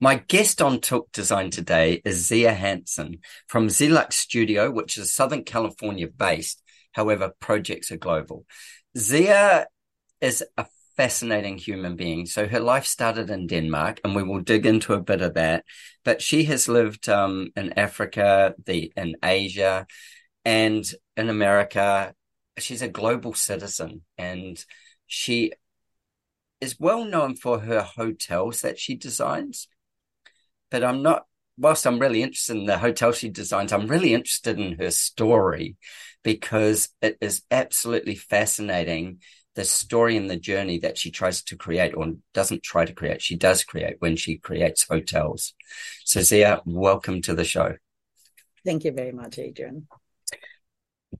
My guest on Talk Design today is Zia Hanson from Zelux Studio, which is Southern California based. However, projects are global. Zia is a fascinating human being. So her life started in Denmark, and we will dig into a bit of that. But she has lived um, in Africa, the in Asia, and in America. She's a global citizen, and she is well known for her hotels that she designs but I'm not. Whilst I'm really interested in the hotel she designs, I'm really interested in her story because it is absolutely fascinating. The story and the journey that she tries to create or doesn't try to create, she does create when she creates hotels. So, Zia, welcome to the show. Thank you very much, Adrian.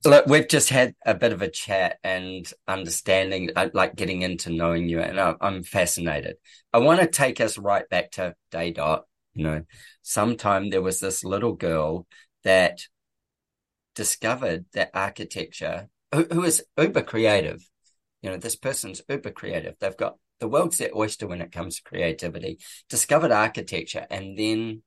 Look, we've just had a bit of a chat and understanding, uh, like getting into knowing you, and I'm fascinated. I want to take us right back to day dot you know, sometime there was this little girl that discovered that architecture, who, who is uber creative. You know, this person's uber creative. They've got the world's their oyster when it comes to creativity, discovered architecture, and then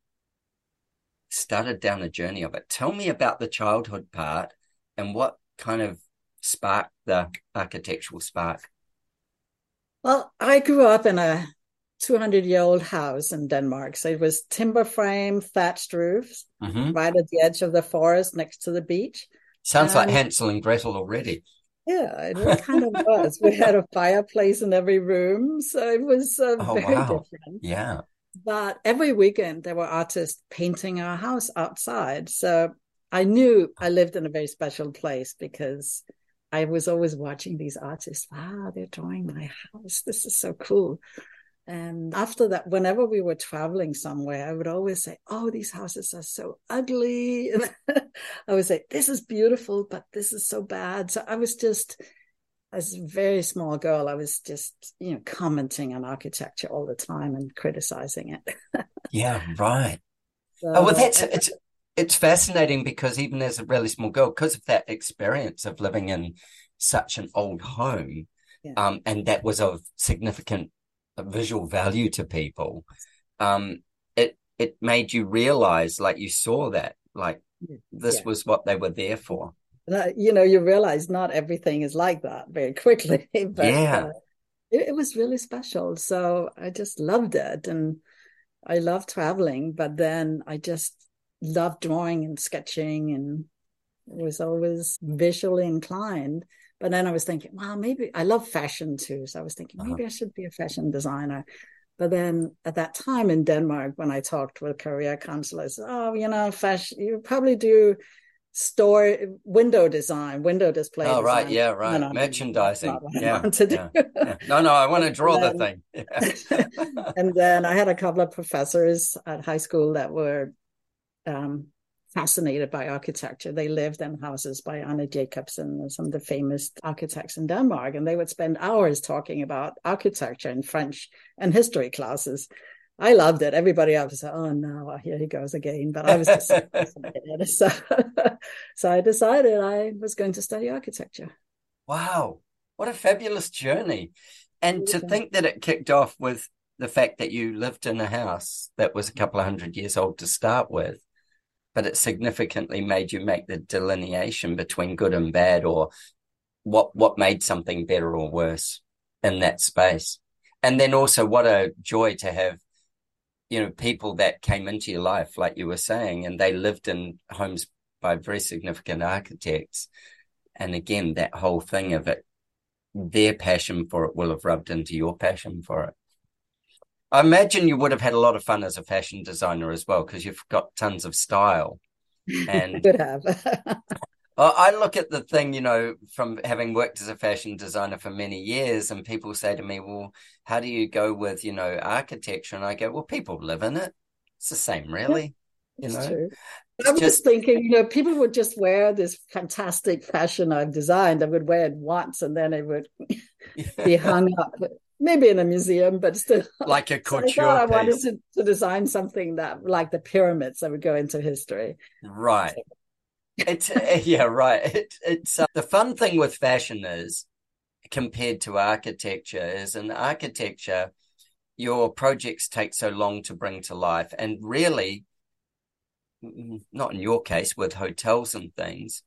started down a journey of it. Tell me about the childhood part and what kind of sparked the architectural spark. Well, I grew up in a 200 year old house in Denmark. So it was timber frame, thatched roofs, mm-hmm. right at the edge of the forest next to the beach. Sounds like Hansel and Gretel already. Yeah, it kind of was. We had a fireplace in every room. So it was uh, oh, very wow. different. Yeah. But every weekend, there were artists painting our house outside. So I knew I lived in a very special place because I was always watching these artists. Wow, they're drawing my house. This is so cool. And after that, whenever we were traveling somewhere, I would always say, Oh, these houses are so ugly. And I would say, This is beautiful, but this is so bad. So I was just, as a very small girl, I was just, you know, commenting on architecture all the time and criticizing it. yeah, right. So, oh, well, that's, it's, it's fascinating because even as a really small girl, because of that experience of living in such an old home, yeah. um, and that was of significant visual value to people, um, it it made you realize, like you saw that, like this yeah. was what they were there for. You know, you realize not everything is like that very quickly, but yeah. Uh, it, it was really special. So I just loved it, and I love traveling. But then I just loved drawing and sketching, and was always visually inclined. But then I was thinking, well, maybe I love fashion too. So I was thinking, maybe uh-huh. I should be a fashion designer. But then at that time in Denmark, when I talked with career counselors, oh, you know, fashion, you probably do store window design, window display. Oh, design. right. Yeah, right. No, Merchandising. Yeah, yeah, yeah, No, no, I want to draw then, the thing. and then I had a couple of professors at high school that were um, fascinated by architecture. They lived in houses by Arne Jacobsen, some of the famous architects in Denmark, and they would spend hours talking about architecture in French and history classes. I loved it. Everybody else said, "Oh no, here he goes again," but I was just fascinated. So, so I decided I was going to study architecture. Wow, what a fabulous journey! And to think that it kicked off with the fact that you lived in a house that was a couple of hundred years old to start with but it significantly made you make the delineation between good and bad or what what made something better or worse in that space. And then also what a joy to have you know people that came into your life like you were saying and they lived in homes by very significant architects. And again that whole thing of it their passion for it will have rubbed into your passion for it I imagine you would have had a lot of fun as a fashion designer as well because you've got tons of style. And could have. I look at the thing, you know, from having worked as a fashion designer for many years, and people say to me, "Well, how do you go with, you know, architecture?" And I go, "Well, people live in it. It's the same, really." Yeah, you know, true. I was just thinking, you know, people would just wear this fantastic fashion I've designed. I would wear it once, and then it would be hung up maybe in a museum, but still like a couture. so I, I wanted to, to, design something that, like the pyramids, that would go into history. Right. So. it's uh, yeah, right. It, it's uh, the fun thing with fashion is compared to architecture is in architecture your projects take so long to bring to life and really not in your case with hotels and things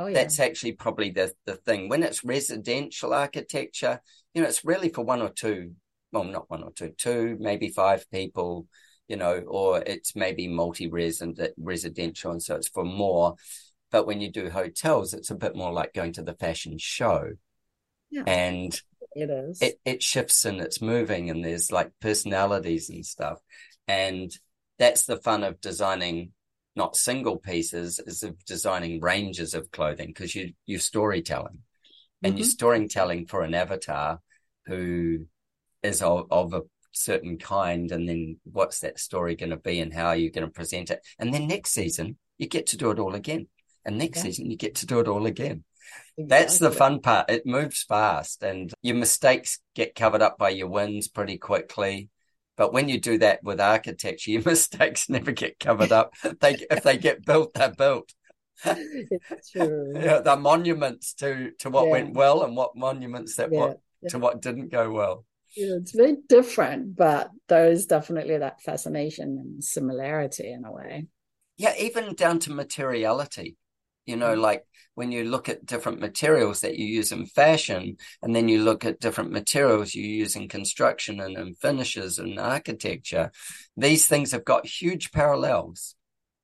oh, yeah. that's actually probably the, the thing when it's residential architecture you know, it's really for one or two, well, not one or two, two, maybe five people, you know, or it's maybe multi-resident residential. And so it's for more. But when you do hotels, it's a bit more like going to the fashion show. Yeah. And it is. It, it shifts and it's moving and there's like personalities and stuff. And that's the fun of designing not single pieces, is of designing ranges of clothing because you you're storytelling and mm-hmm. you're storytelling for an avatar who is of, of a certain kind and then what's that story going to be and how are you going to present it and then next season you get to do it all again and next yeah. season you get to do it all again exactly. that's the fun part it moves fast and your mistakes get covered up by your wins pretty quickly but when you do that with architecture your mistakes never get covered up they if they get built they're built it's true. Yeah, the monuments to to what yeah. went well and what monuments that yeah. what to what didn't go well. Yeah, it's very different, but there is definitely that fascination and similarity in a way. Yeah, even down to materiality. You know, like when you look at different materials that you use in fashion, and then you look at different materials you use in construction and in finishes and architecture, these things have got huge parallels.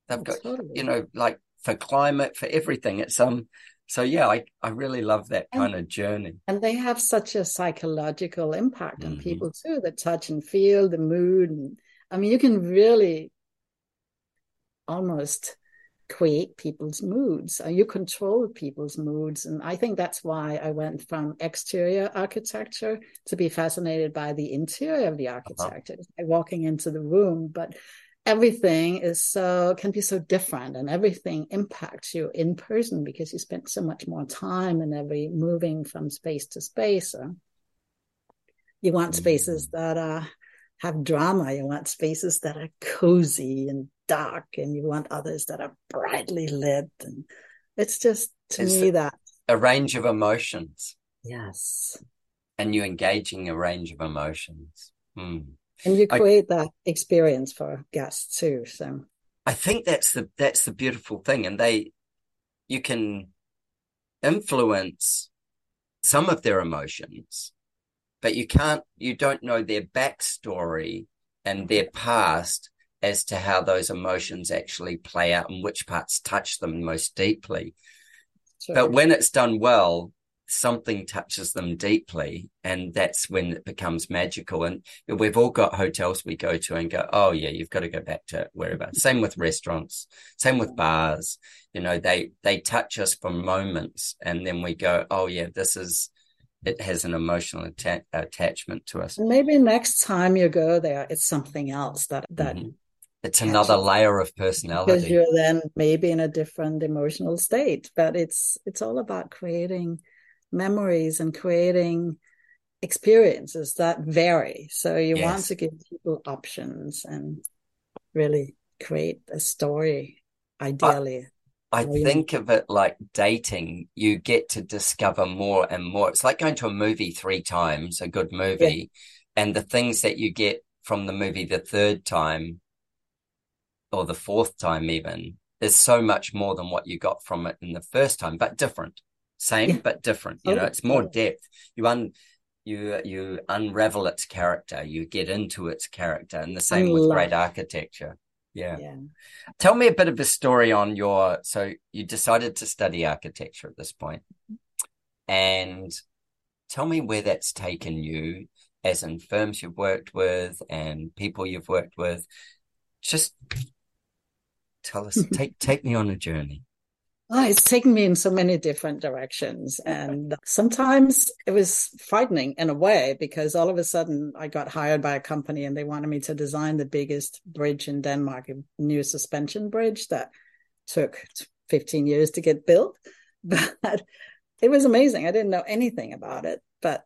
They've oh, got, you know, like for climate, for everything. It's um so yeah, I, I really love that kind and, of journey. And they have such a psychological impact on mm-hmm. people too, the touch and feel, the mood. And, I mean, you can really almost create people's moods. Uh, you control people's moods. And I think that's why I went from exterior architecture to be fascinated by the interior of the uh-huh. architecture, uh-huh. walking into the room. But everything is so can be so different and everything impacts you in person because you spend so much more time in every moving from space to space. So you want spaces mm-hmm. that are have drama. You want spaces that are cozy and dark, and you want others that are brightly lit. And it's just to it's me that a range of emotions. Yes. And you're engaging a range of emotions. Hmm. And you create I, that experience for guests too. So I think that's the that's the beautiful thing. And they you can influence some of their emotions but you can't, you don't know their backstory and their past as to how those emotions actually play out and which parts touch them most deeply. Sure. But when it's done well, something touches them deeply and that's when it becomes magical and we've all got hotels we go to and go oh yeah you've got to go back to wherever same with restaurants same with bars you know they they touch us for moments and then we go oh yeah this is it has an emotional atta- attachment to us. Maybe next time you go there, it's something else that that. Mm-hmm. It's another layer of personality because you're then maybe in a different emotional state. But it's it's all about creating memories and creating experiences that vary. So you yes. want to give people options and really create a story ideally. I Oh, think of it like dating. You get to discover more and more. It's like going to a movie three times, a good movie, yeah. and the things that you get from the movie the third time or the fourth time, even, is so much more than what you got from it in the first time, but different. Same, yeah. but different. You oh, know, it's more depth. You un you you unravel its character. You get into its character, and the same with great architecture. Yeah. yeah. Tell me a bit of a story on your. So you decided to study architecture at this point, and tell me where that's taken you, as in firms you've worked with and people you've worked with. Just tell us, take take me on a journey. Oh, it's taken me in so many different directions. And sometimes it was frightening in a way because all of a sudden I got hired by a company and they wanted me to design the biggest bridge in Denmark, a new suspension bridge that took 15 years to get built. But it was amazing. I didn't know anything about it, but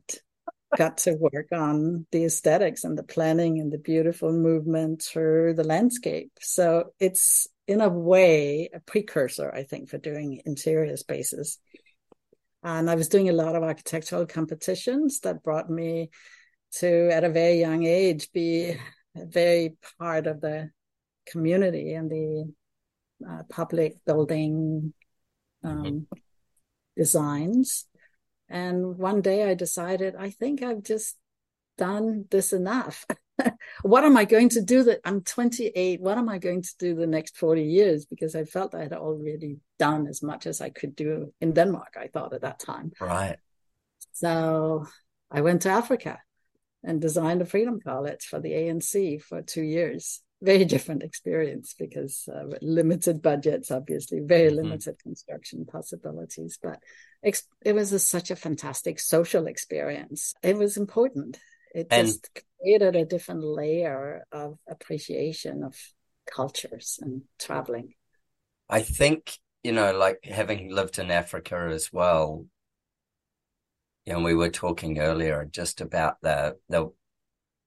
got to work on the aesthetics and the planning and the beautiful movement through the landscape. So it's in a way a precursor, I think, for doing interior spaces. And I was doing a lot of architectural competitions that brought me to, at a very young age, be a very part of the community and the uh, public building um, mm-hmm. designs. And one day I decided, I think I've just done this enough. what am I going to do that I'm 28? What am I going to do the next 40 years? Because I felt I had already done as much as I could do in Denmark, I thought at that time. Right. So I went to Africa and designed a Freedom College for the ANC for two years. Very different experience because uh, limited budgets, obviously, very mm-hmm. limited construction possibilities. But it was a, such a fantastic social experience. It was important. It and, just created a different layer of appreciation of cultures and traveling. I think, you know, like having lived in Africa as well, you know, we were talking earlier just about the the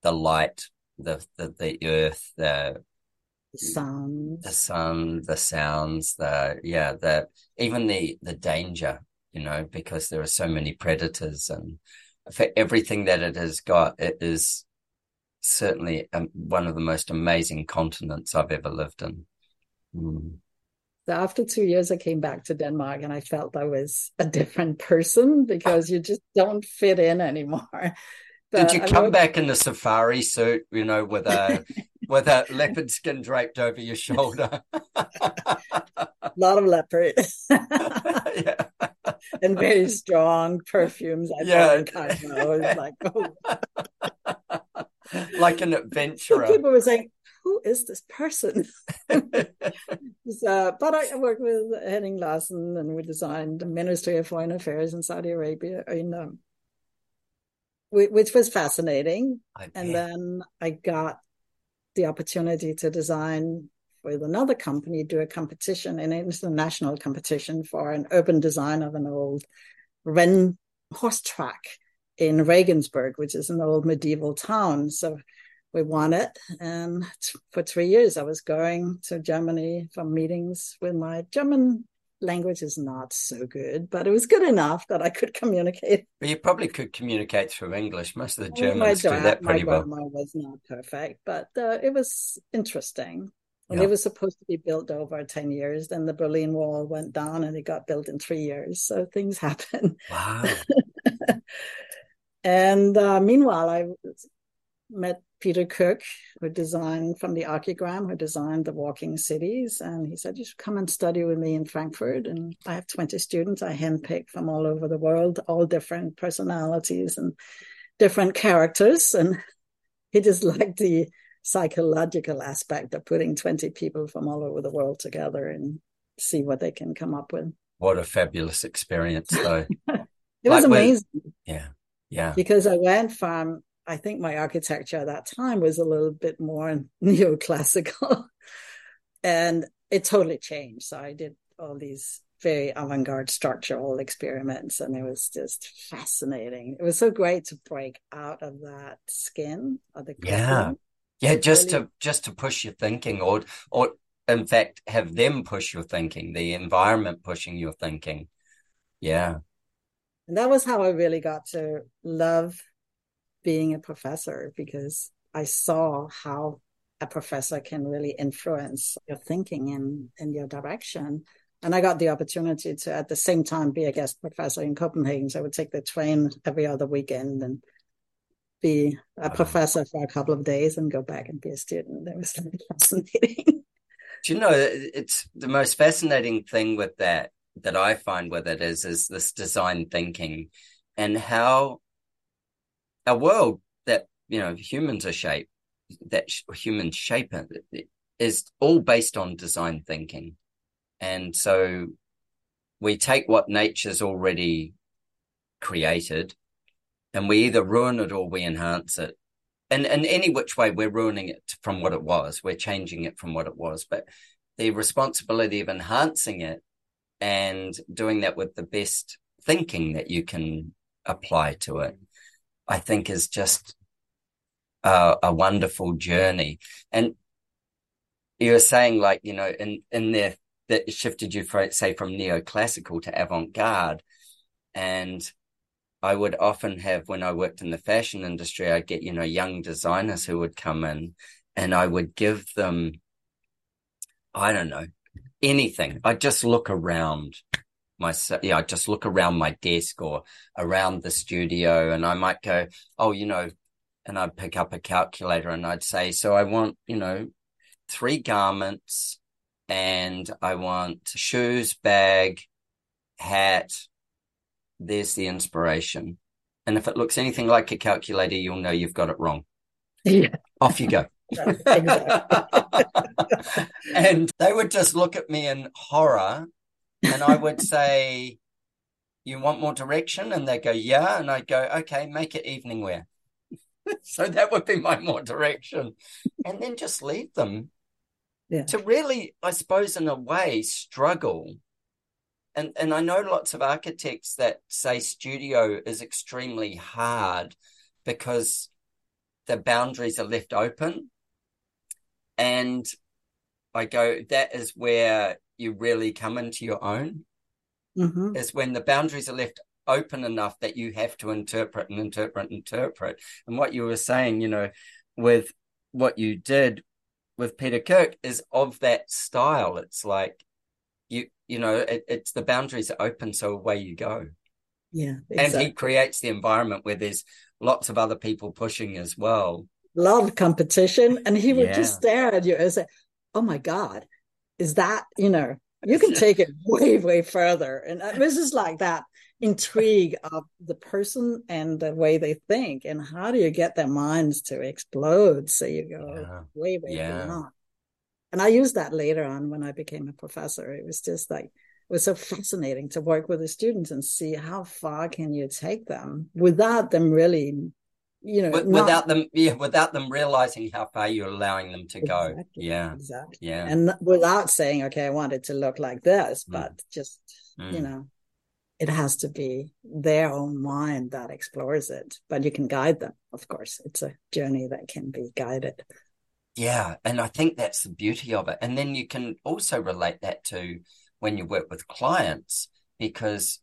the light, the the, the earth, the sounds, the sun, the sounds, the yeah, the even the the danger, you know, because there are so many predators and for everything that it has got, it is certainly um, one of the most amazing continents I've ever lived in. Mm. So after two years, I came back to Denmark and I felt I was a different person because you just don't fit in anymore. But Did you come back in a safari suit, you know, with a with a leopard skin draped over your shoulder? a lot of leopard. yeah. And very strong perfumes. I yeah. Of, like, oh like an adventurer. People were saying, who is this person? so, but I worked with Henning Larsen and we designed the Ministry of Foreign Affairs in Saudi Arabia in um, which was fascinating. And then I got the opportunity to design with another company, do a competition, an international competition for an urban design of an old Ren horse track in Regensburg, which is an old medieval town. So we won it. And for three years, I was going to Germany for meetings with my German language is not so good, but it was good enough that I could communicate. But you probably could communicate through English. Most of the Germans do that pretty my well. My was not perfect, but uh, it was interesting. And yeah. it was supposed to be built over 10 years. Then the Berlin Wall went down and it got built in three years. So things happen. Wow. and uh, meanwhile, I met Peter Cook, who designed from the Archigram, who designed the walking cities. And he said, You should come and study with me in Frankfurt. And I have 20 students I handpicked from all over the world, all different personalities and different characters. And he just liked the psychological aspect of putting 20 people from all over the world together and see what they can come up with. What a fabulous experience, though. it like was amazing. yeah. Yeah. Because I went from I think my architecture at that time was a little bit more neoclassical and it totally changed. So I did all these very avant-garde structural experiments and it was just fascinating. It was so great to break out of that skin of the Yeah. Yeah, just really... to just to push your thinking or or in fact have them push your thinking, the environment pushing your thinking. Yeah. And that was how I really got to love being a professor because I saw how a professor can really influence your thinking and, and your direction. And I got the opportunity to, at the same time, be a guest professor in Copenhagen. So I would take the train every other weekend and be a professor for a couple of days and go back and be a student. It was really fascinating. Do you know, it's the most fascinating thing with that, that I find with it is, is this design thinking and how a world that you know humans are shaped that humans shape it is all based on design thinking and so we take what nature's already created and we either ruin it or we enhance it and in any which way we're ruining it from what it was we're changing it from what it was but the responsibility of enhancing it and doing that with the best thinking that you can apply to it I think is just a, a wonderful journey. And you were saying like, you know, in, in there that shifted you from, say, from neoclassical to avant-garde. And I would often have, when I worked in the fashion industry, I'd get, you know, young designers who would come in and I would give them, I don't know, anything. I'd just look around my yeah, I'd just look around my desk or around the studio and I might go, oh, you know, and I'd pick up a calculator and I'd say, so I want, you know, three garments and I want shoes, bag, hat. There's the inspiration. And if it looks anything like a calculator, you'll know you've got it wrong. Yeah. Off you go. and they would just look at me in horror and I would say, "You want more direction?" And they go, "Yeah," and I'd go, "Okay, make it evening wear." so that would be my more direction, and then just leave them yeah. to really, I suppose, in a way, struggle. And and I know lots of architects that say studio is extremely hard because the boundaries are left open. And I go, that is where you really come into your own mm-hmm. is when the boundaries are left open enough that you have to interpret and interpret and interpret. And what you were saying, you know, with what you did with Peter Cook is of that style. It's like you, you know, it, it's the boundaries are open, so away you go. Yeah, exactly. and he creates the environment where there's lots of other people pushing as well. A lot of competition, and he would yeah. just stare at you and say, "Oh my god, is that you know you can take it way, way further. And uh, this is like that intrigue of the person and the way they think. And how do you get their minds to explode? So you go yeah. way, way yeah. beyond. And I used that later on when I became a professor. It was just like, it was so fascinating to work with the students and see how far can you take them without them really you know not... without them yeah without them realizing how far you're allowing them to exactly, go yeah exactly yeah and without saying okay i want it to look like this mm. but just mm. you know it has to be their own mind that explores it but you can guide them of course it's a journey that can be guided yeah and i think that's the beauty of it and then you can also relate that to when you work with clients because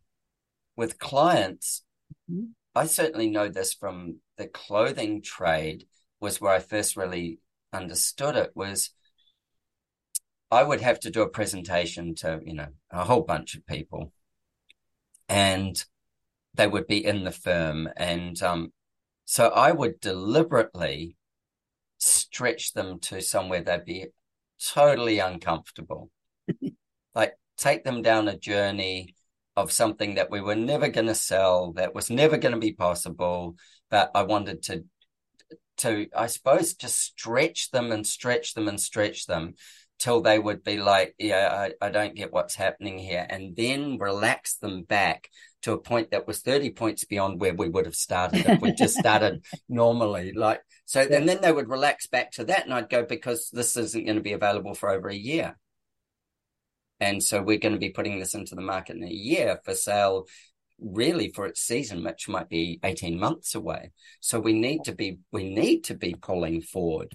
with clients mm-hmm. i certainly know this from the clothing trade was where I first really understood it was I would have to do a presentation to, you know, a whole bunch of people and they would be in the firm. And um, so I would deliberately stretch them to somewhere they'd be totally uncomfortable. like take them down a journey of something that we were never going to sell, that was never going to be possible, but I wanted to to I suppose just stretch them and stretch them and stretch them till they would be like, yeah, I, I don't get what's happening here, and then relax them back to a point that was 30 points beyond where we would have started if we just started normally. Like so, and then they would relax back to that, and I'd go because this isn't going to be available for over a year. And so we're going to be putting this into the market in a year for sale really for its season, which might be 18 months away. So we need to be we need to be pulling forward.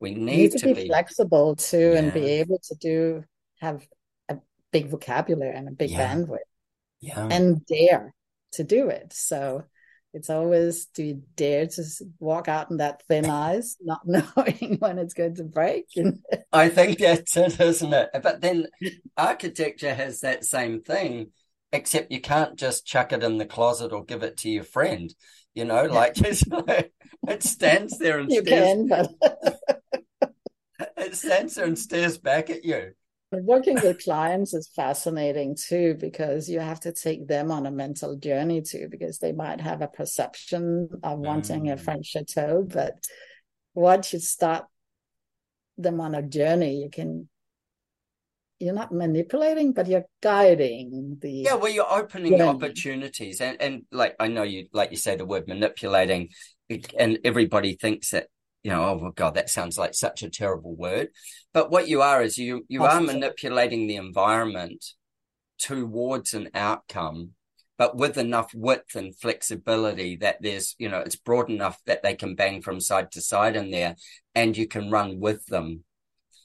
We need, need to, to, be, be flexible too yeah. and be able to do have a big vocabulary and a big yeah. bandwidth. Yeah. And dare to do it. So it's always do you dare to walk out in that thin ice, not knowing when it's going to break? I think that's it, isn't it? But then architecture has that same thing except you can't just chuck it in the closet or give it to your friend. You know, like it stands there and you stares, can, but it stands there and stares back at you. Working with clients is fascinating too because you have to take them on a mental journey too because they might have a perception of wanting mm. a French chateau, but once you start them on a journey, you can you're not manipulating, but you're guiding the yeah. Well, you're opening journey. opportunities, and and like I know you like you say the word manipulating, and everybody thinks that you know oh god that sounds like such a terrible word, but what you are is you you are manipulating the environment towards an outcome but with enough width and flexibility that there's, you know, it's broad enough that they can bang from side to side in there and you can run with them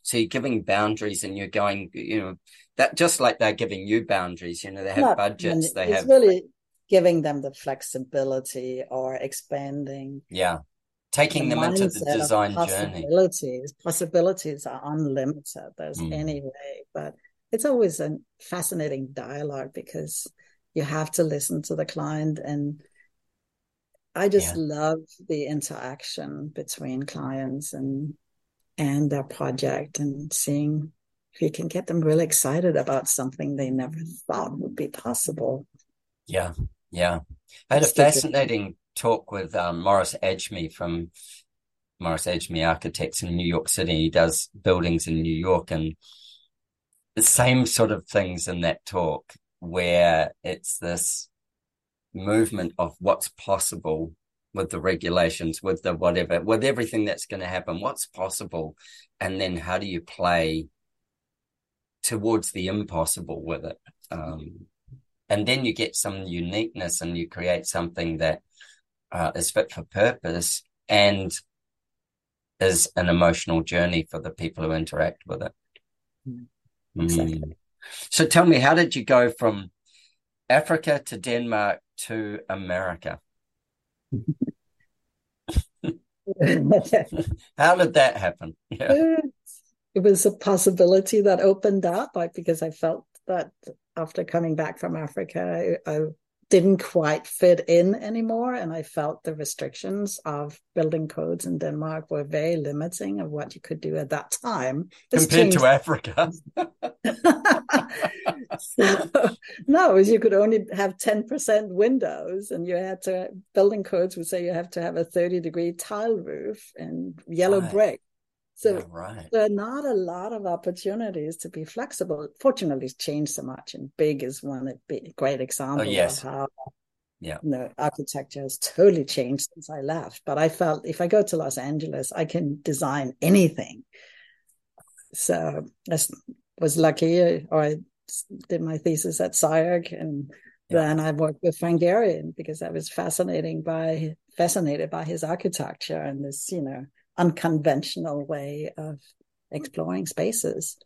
so you're giving boundaries and you're going, you know, that just like they're giving you boundaries, you know, they have budgets, they have really giving them the flexibility or expanding. Yeah. Taking the them into the design possibilities. journey. Possibilities are unlimited. There's mm. any way, but it's always a fascinating dialogue because you have to listen to the client and I just yeah. love the interaction between clients and and their project and seeing if you can get them really excited about something they never thought would be possible. Yeah, yeah. I had a fascinating talk with um, Maurice Adjmi from Maurice Adjmi Architects in New York City. He does buildings in New York and the same sort of things in that talk where it's this movement of what's possible with the regulations, with the whatever, with everything that's going to happen, what's possible, and then how do you play towards the impossible with it? Um, and then you get some uniqueness and you create something that uh, is fit for purpose and is an emotional journey for the people who interact with it. Mm. Exactly. Mm. So tell me, how did you go from Africa to Denmark to America? How did that happen? Yeah. It was a possibility that opened up because I felt that after coming back from Africa, I, I didn't quite fit in anymore. And I felt the restrictions of building codes in Denmark were very limiting of what you could do at that time. This Compared to Africa. so, no, you could only have 10% windows and you had to, building codes would say you have to have a 30 degree tile roof and yellow right. brick. So yeah, right. there are not a lot of opportunities to be flexible. Fortunately, it's changed so much, and big is one a great example oh, yes. of how yeah. you know, architecture has totally changed since I left. But I felt if I go to Los Angeles, I can design anything. So I was lucky, or I did my thesis at SCI-Arc, and yeah. then I worked with Frank Gehry because I was fascinating by fascinated by his architecture and this, you know, unconventional way of exploring spaces.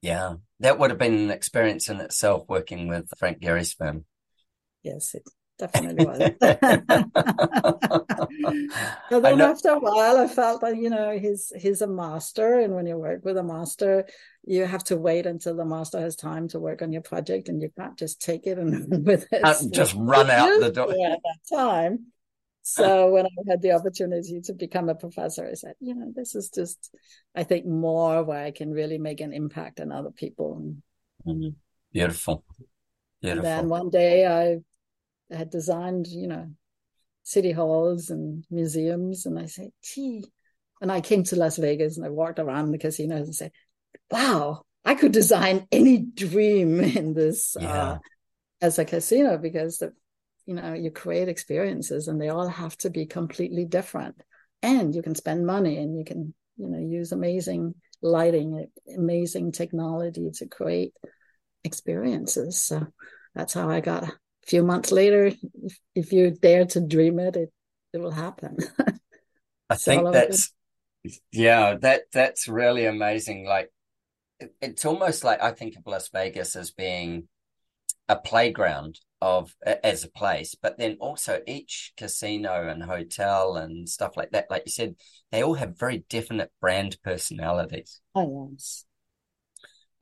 Yeah, that would have been an experience in itself working with Frank Gehry's firm. Yes, it definitely was. but then after a while, I felt that you know he's he's a master, and when you work with a master, you have to wait until the master has time to work on your project, and you can't just take it and with it just run out the door at that time. So when I had the opportunity to become a professor, I said, you know, this is just, I think, more where I can really make an impact on other people. Mm-hmm. Beautiful. Beautiful. then one day I had designed, you know, city halls and museums, and I said, gee, and I came to Las Vegas and I walked around the casinos and said, wow, I could design any dream in this yeah. uh, as a casino because the you know you create experiences and they all have to be completely different. And you can spend money and you can you know use amazing lighting amazing technology to create experiences. So that's how i got a few months later if, if you dare to dream it it, it will happen. I think that's yeah that that's really amazing. Like it, it's almost like i think of las vegas as being a playground of as a place, but then also each casino and hotel and stuff like that, like you said, they all have very definite brand personalities. Oh yes.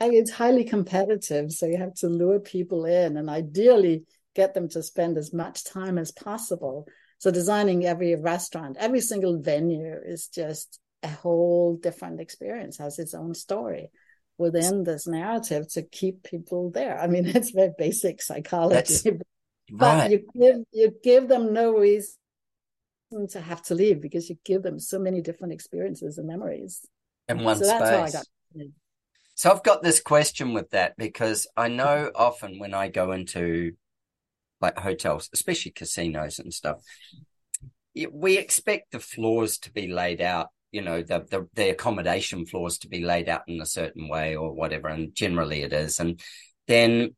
Mean, it's highly competitive, so you have to lure people in and ideally get them to spend as much time as possible. So designing every restaurant, every single venue is just a whole different experience, has its own story within this narrative to keep people there. I mean, it's very basic psychology. but right. you give you give them no reason to have to leave because you give them so many different experiences and memories. In one so space. So I've got this question with that because I know often when I go into like hotels, especially casinos and stuff, we expect the floors to be laid out you know the, the, the accommodation floors to be laid out in a certain way or whatever and generally it is. And then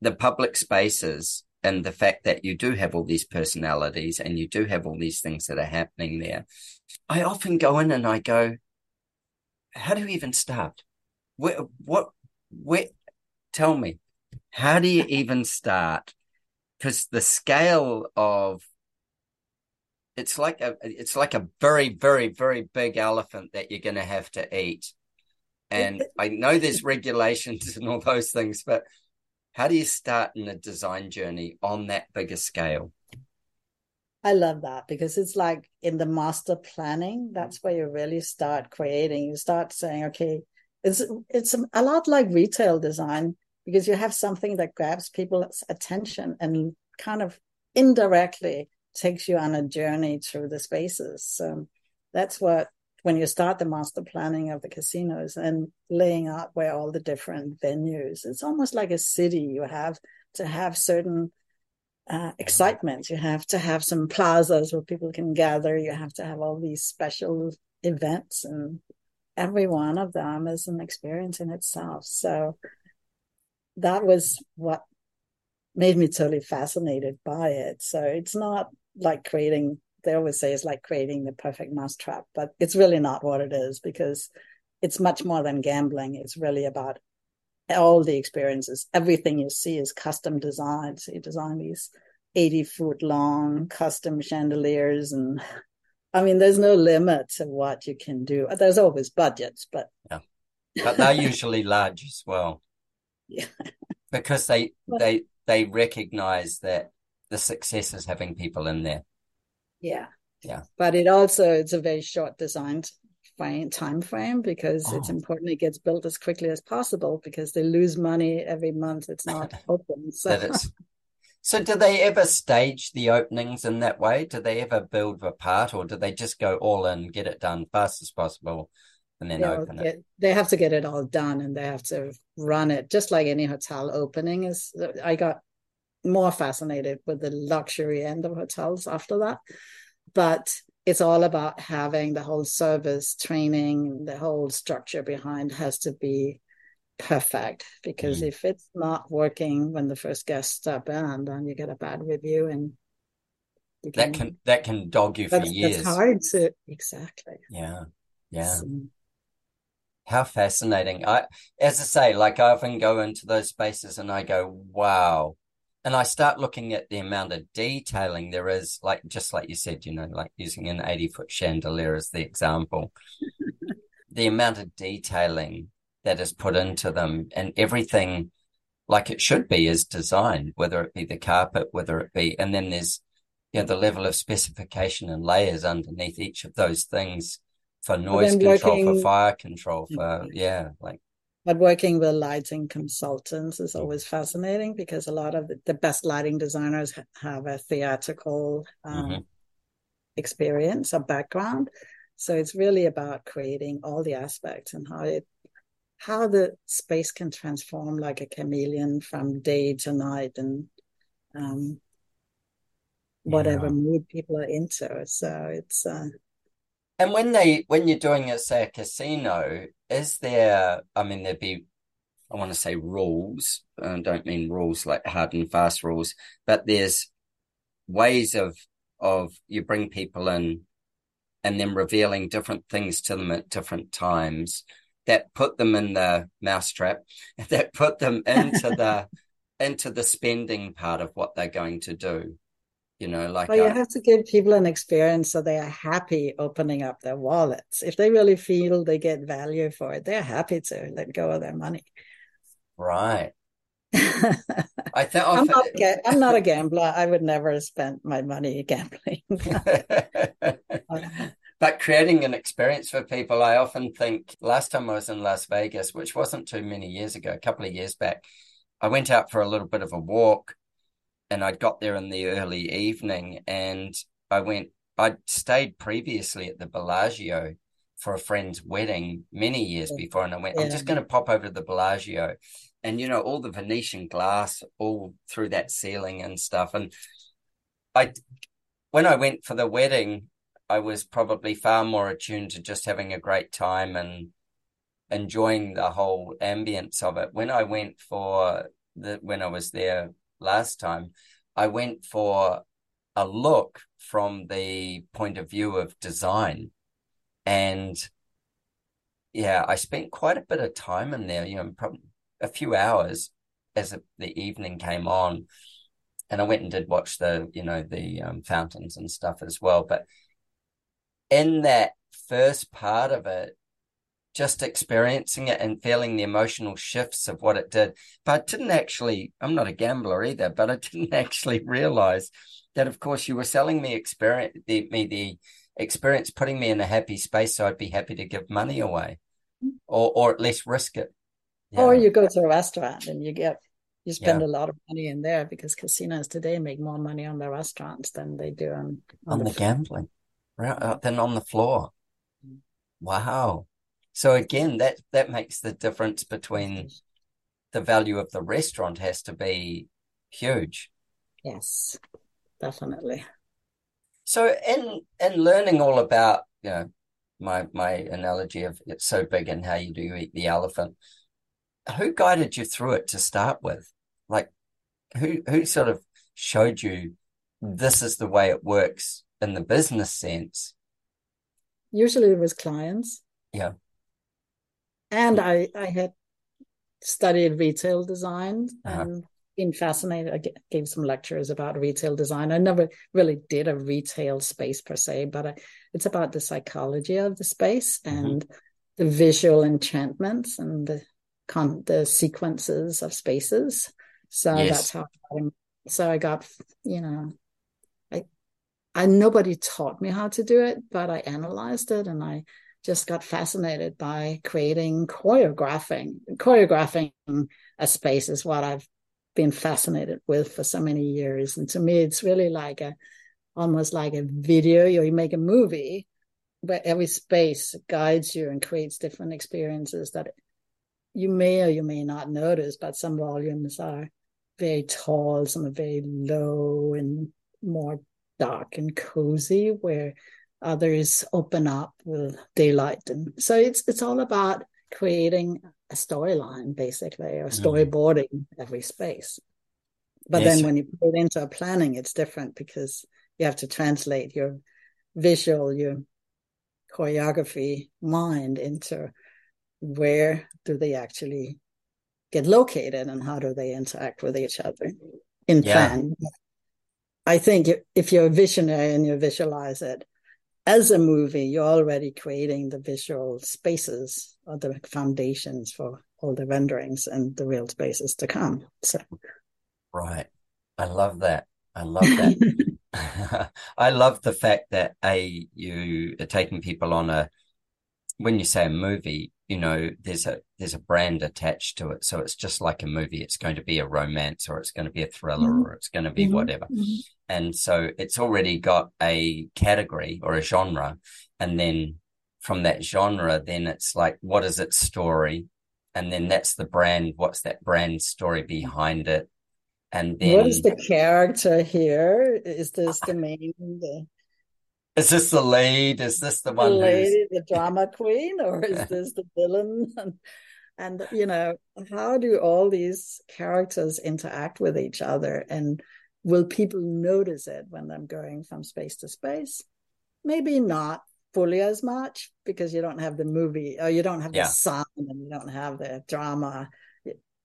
the public spaces and the fact that you do have all these personalities and you do have all these things that are happening there i often go in and i go how do you even start? Where, what where tell me how do you even start? Because the scale of it's like a it's like a very very very big elephant that you're going to have to eat. And i know there's regulations and all those things but how do you start in a design journey on that bigger scale? I love that because it's like in the master planning that's where you really start creating. You start saying okay it's it's a lot like retail design because you have something that grabs people's attention and kind of indirectly takes you on a journey through the spaces. So that's what when you start the master planning of the casinos and laying out where all the different venues, it's almost like a city. You have to have certain uh, excitement. You have to have some plazas where people can gather. You have to have all these special events, and every one of them is an experience in itself. So that was what made me totally fascinated by it. So it's not like creating they always say it's like creating the perfect mousetrap, but it's really not what it is because it's much more than gambling. It's really about all the experiences. Everything you see is custom designed. So you design these 80 foot long custom chandeliers and I mean there's no limit to what you can do. There's always budgets, but yeah. But they're usually large as well. Yeah. Because they they they recognize that the success is having people in there. Yeah. Yeah. But it also it's a very short designed time frame because oh. it's important it gets built as quickly as possible because they lose money every month it's not open. So so do they ever stage the openings in that way? Do they ever build a part or do they just go all in, get it done fast as possible and then They'll open get, it? They have to get it all done and they have to run it just like any hotel opening is I got more fascinated with the luxury end of hotels after that. But it's all about having the whole service training, the whole structure behind has to be perfect because mm. if it's not working when the first guests step in, then you get a bad review and can, that can that can dog you for years. It's hard to exactly. Yeah, yeah. So, How fascinating! I, as I say, like I often go into those spaces and I go, "Wow!" And I start looking at the amount of detailing there is, like just like you said, you know, like using an eighty foot chandelier as the example, the amount of detailing that is put into them and everything like it should be is designed, whether it be the carpet, whether it be, and then there's, you know, the level of specification and layers underneath each of those things for noise control, for fire control, for, yeah, like. But working with lighting consultants is always fascinating because a lot of the best lighting designers have a theatrical um, mm-hmm. experience or background. So it's really about creating all the aspects and how it how the space can transform like a chameleon from day to night and um, whatever yeah. mood people are into. So it's uh, and when they when you're doing it, say a casino, is there? I mean, there'd be I want to say rules. I don't mean rules like hard and fast rules, but there's ways of of you bring people in and then revealing different things to them at different times that put them in the mousetrap, that put them into the into the spending part of what they're going to do. You know, like well, you have to give people an experience so they are happy opening up their wallets. If they really feel they get value for it, they're happy to let go of their money. Right. I I'm not, I'm not a gambler. I would never spend my money gambling. but creating an experience for people, I often think last time I was in Las Vegas, which wasn't too many years ago, a couple of years back, I went out for a little bit of a walk and I got there in the early evening and I went, I'd stayed previously at the Bellagio for a friend's wedding many years before. And I went, yeah. I'm just going to pop over to the Bellagio and, you know, all the Venetian glass all through that ceiling and stuff. And I, when I went for the wedding, I was probably far more attuned to just having a great time and enjoying the whole ambience of it. When I went for the when I was there last time, I went for a look from the point of view of design. And yeah, I spent quite a bit of time in there, you know, probably a few hours as the evening came on. And I went and did watch the, you know, the um, fountains and stuff as well. But in that first part of it, just experiencing it and feeling the emotional shifts of what it did. But I didn't actually, I'm not a gambler either, but I didn't actually realize that, of course, you were selling me experience, the, me the experience, putting me in a happy space. So I'd be happy to give money away mm-hmm. or, or at least risk it. Yeah. Or you go to a restaurant and you get, you spend yeah. a lot of money in there because casinos today make more money on the restaurants than they do on, on, on the, the gambling right, uh, than on the floor. Mm. Wow. So again, that that makes the difference between the value of the restaurant has to be huge. Yes, definitely. So in in learning all about you know my my analogy of it's so big and how you do you eat the elephant, who guided you through it to start with? Like who who sort of showed you this is the way it works in the business sense? Usually it was clients. Yeah. And I, I had studied retail design uh-huh. and been fascinated. I gave some lectures about retail design. I never really did a retail space per se, but I, it's about the psychology of the space mm-hmm. and the visual enchantments and the con- the sequences of spaces. So yes. that's how I so I got, you know, I, I nobody taught me how to do it, but I analyzed it and I just got fascinated by creating choreographing. Choreographing a space is what I've been fascinated with for so many years. And to me, it's really like a almost like a video. You make a movie, but every space guides you and creates different experiences that you may or you may not notice, but some volumes are very tall, some are very low and more dark and cozy, where others open up with daylight. And so it's it's all about creating a storyline basically or mm-hmm. storyboarding every space. But yes. then when you put it into a planning, it's different because you have to translate your visual, your choreography mind into where do they actually get located and how do they interact with each other in yeah. plan. I think if you're a visionary and you visualize it as a movie, you're already creating the visual spaces or the foundations for all the renderings and the real spaces to come. So, right. I love that. I love that. I love the fact that a you are taking people on a when you say a movie, you know, there's a there's a brand attached to it. So it's just like a movie. It's going to be a romance or it's going to be a thriller mm-hmm. or it's going to be mm-hmm. whatever. Mm-hmm. And so it's already got a category or a genre. And then from that genre, then it's like, what is its story? And then that's the brand. What's that brand story behind it? And then what is the character here? Is this the main the is this the lead? Is this the one? The lady, the drama queen, or is this the villain? And, and you know, how do all these characters interact with each other? And will people notice it when I'm going from space to space? Maybe not fully as much because you don't have the movie or you don't have yeah. the sound and you don't have the drama.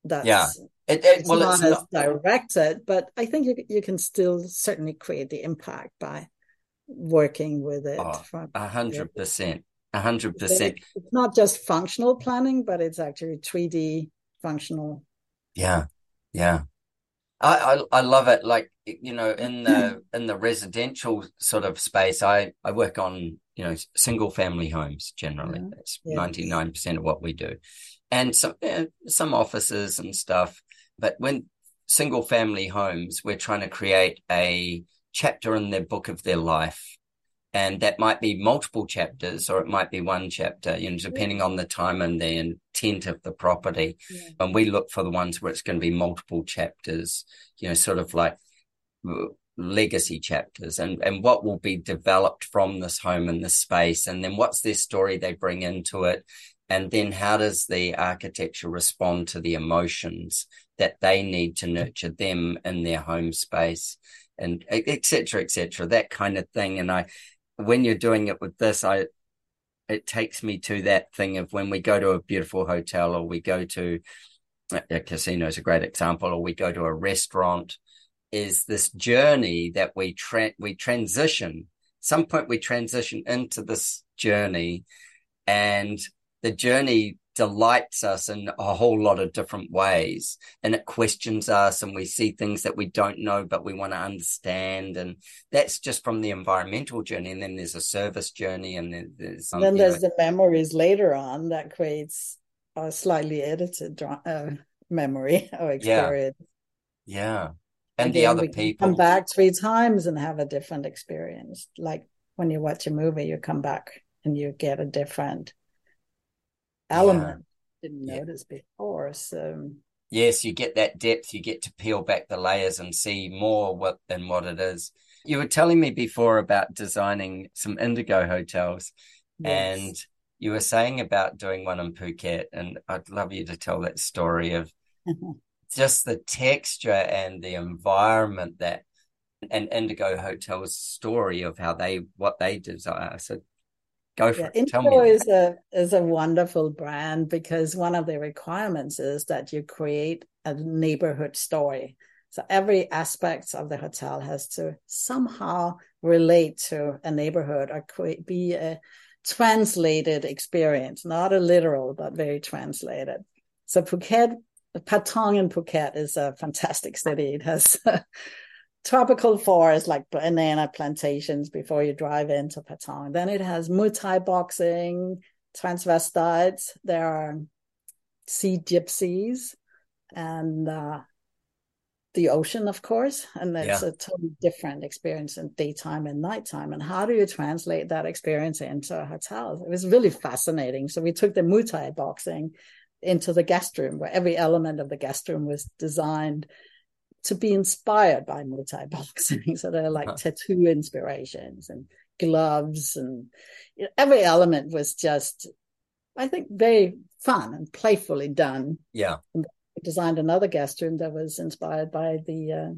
That's yeah. It, it, it's well, not it's as not... directed, but I think you you can still certainly create the impact by working with it. Oh, a hundred percent, a hundred percent. It's not just functional planning, but it's actually 3D functional. Yeah, yeah. I, I, I love it. Like you know, in the in the residential sort of space, I I work on you know single family homes generally. Yeah. That's ninety nine percent of what we do, and some uh, some offices and stuff. But when single family homes, we're trying to create a chapter in their book of their life. And that might be multiple chapters or it might be one chapter, you know, depending yeah. on the time and the intent of the property. Yeah. And we look for the ones where it's going to be multiple chapters, you know, sort of like legacy chapters and, and what will be developed from this home and this space. And then what's their story they bring into it. And then how does the architecture respond to the emotions that they need to nurture them in their home space? And etc etc that kind of thing. And i when you're doing it with this i it takes me to that thing of when we go to a beautiful hotel or we go to a casino is a great example or we go to a restaurant is this journey that we tra- we transition. Some point we transition into this journey and the journey delights us in a whole lot of different ways and it questions us and we see things that we don't know but we want to understand and that's just from the environmental journey and then there's a service journey and then there's then there's know, the memories later on that creates a slightly edited uh, memory or experience. Yeah, yeah. and Again, the other people come back three times and have a different experience. Like when you watch a movie you come back and you get a different element yeah. didn't yeah. notice before. So yes, you get that depth. You get to peel back the layers and see more what than what it is. You were telling me before about designing some indigo hotels, yes. and you were saying about doing one in Phuket, and I'd love you to tell that story of just the texture and the environment that an indigo hotel's story of how they what they desire. So Go for yeah, it. Tell me. is a is a wonderful brand because one of the requirements is that you create a neighborhood story. So every aspect of the hotel has to somehow relate to a neighborhood or create, be a translated experience, not a literal, but very translated. So Phuket Patong in Phuket is a fantastic city. It has tropical forests like banana plantations before you drive into Patong. Then it has Muay boxing, transvestites. There are sea gypsies and uh, the ocean, of course. And it's yeah. a totally different experience in daytime and nighttime. And how do you translate that experience into a hotel? It was really fascinating. So we took the Muay boxing into the guest room where every element of the guest room was designed to be inspired by Muay Thai boxing. so they're like huh. tattoo inspirations and gloves and you know, every element was just, I think, very fun and playfully done. Yeah. And we designed another guest room that was inspired by the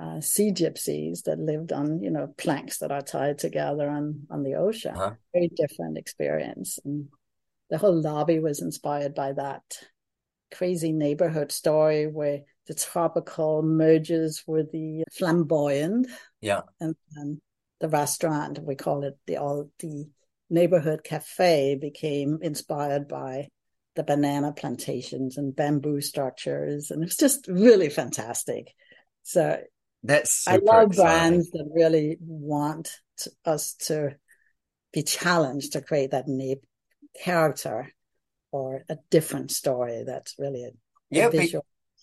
uh, uh, sea gypsies that lived on, you know, planks that are tied together on on the ocean. huh Very different experience. And the whole lobby was inspired by that crazy neighborhood story where the tropical merges with the flamboyant. Yeah. And, and the restaurant, we call it the all the neighborhood cafe became inspired by the banana plantations and bamboo structures. And it's just really fantastic. So that's I love exciting. brands that really want to, us to be challenged to create that new character or a different story that's really a, yeah, be,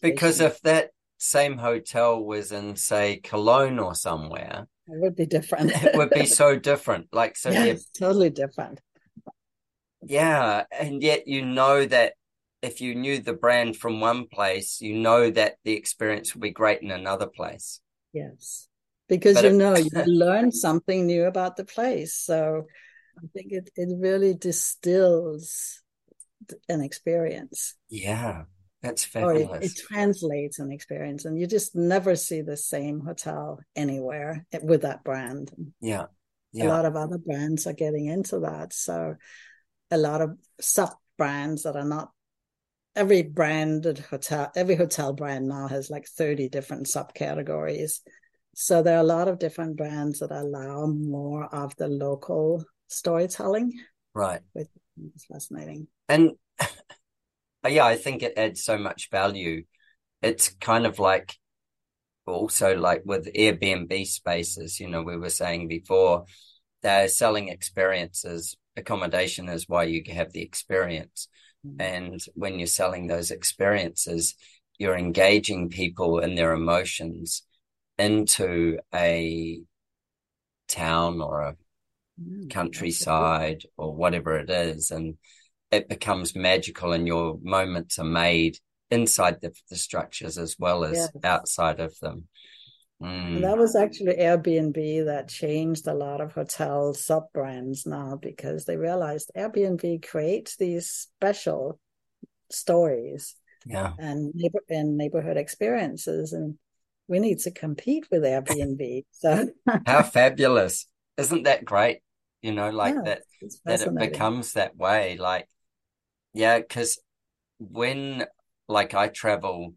because if that same hotel was in say Cologne or somewhere, it would be different. it would be so different. Like so, yes, totally different. Yeah, and yet you know that if you knew the brand from one place, you know that the experience would be great in another place. Yes, because but you know you learn something new about the place. So I think it it really distills an experience. Yeah, that's fabulous. Or it, it, translates an experience, and you just never see the same hotel anywhere eh, with that brand. Yeah. yeah. A lot of other brands are getting into that. So a lot of sub brands that are not every branded hotel, every hotel brand now has like 30 different subcategories. So there are a lot of different brands that allow more of the local storytelling. Right. Which is fascinating. And yeah, I think it adds so much value. It's kind of like also like with Airbnb spaces, you know, we were saying before, they're selling experiences. Accommodation is why you have the experience. Mm-hmm. And when you're selling those experiences, you're engaging people in their emotions into a town or a mm, countryside or whatever it is. And it becomes magical and your moments are made inside the, the structures as well as yes. outside of them. Mm. that was actually Airbnb that changed a lot of hotel sub brands now because they realized Airbnb creates these special stories yeah. and neighbor and neighborhood experiences and we need to compete with Airbnb. So how fabulous. Isn't that great? You know, like yeah, that that it becomes that way. Like yeah, because when like I travel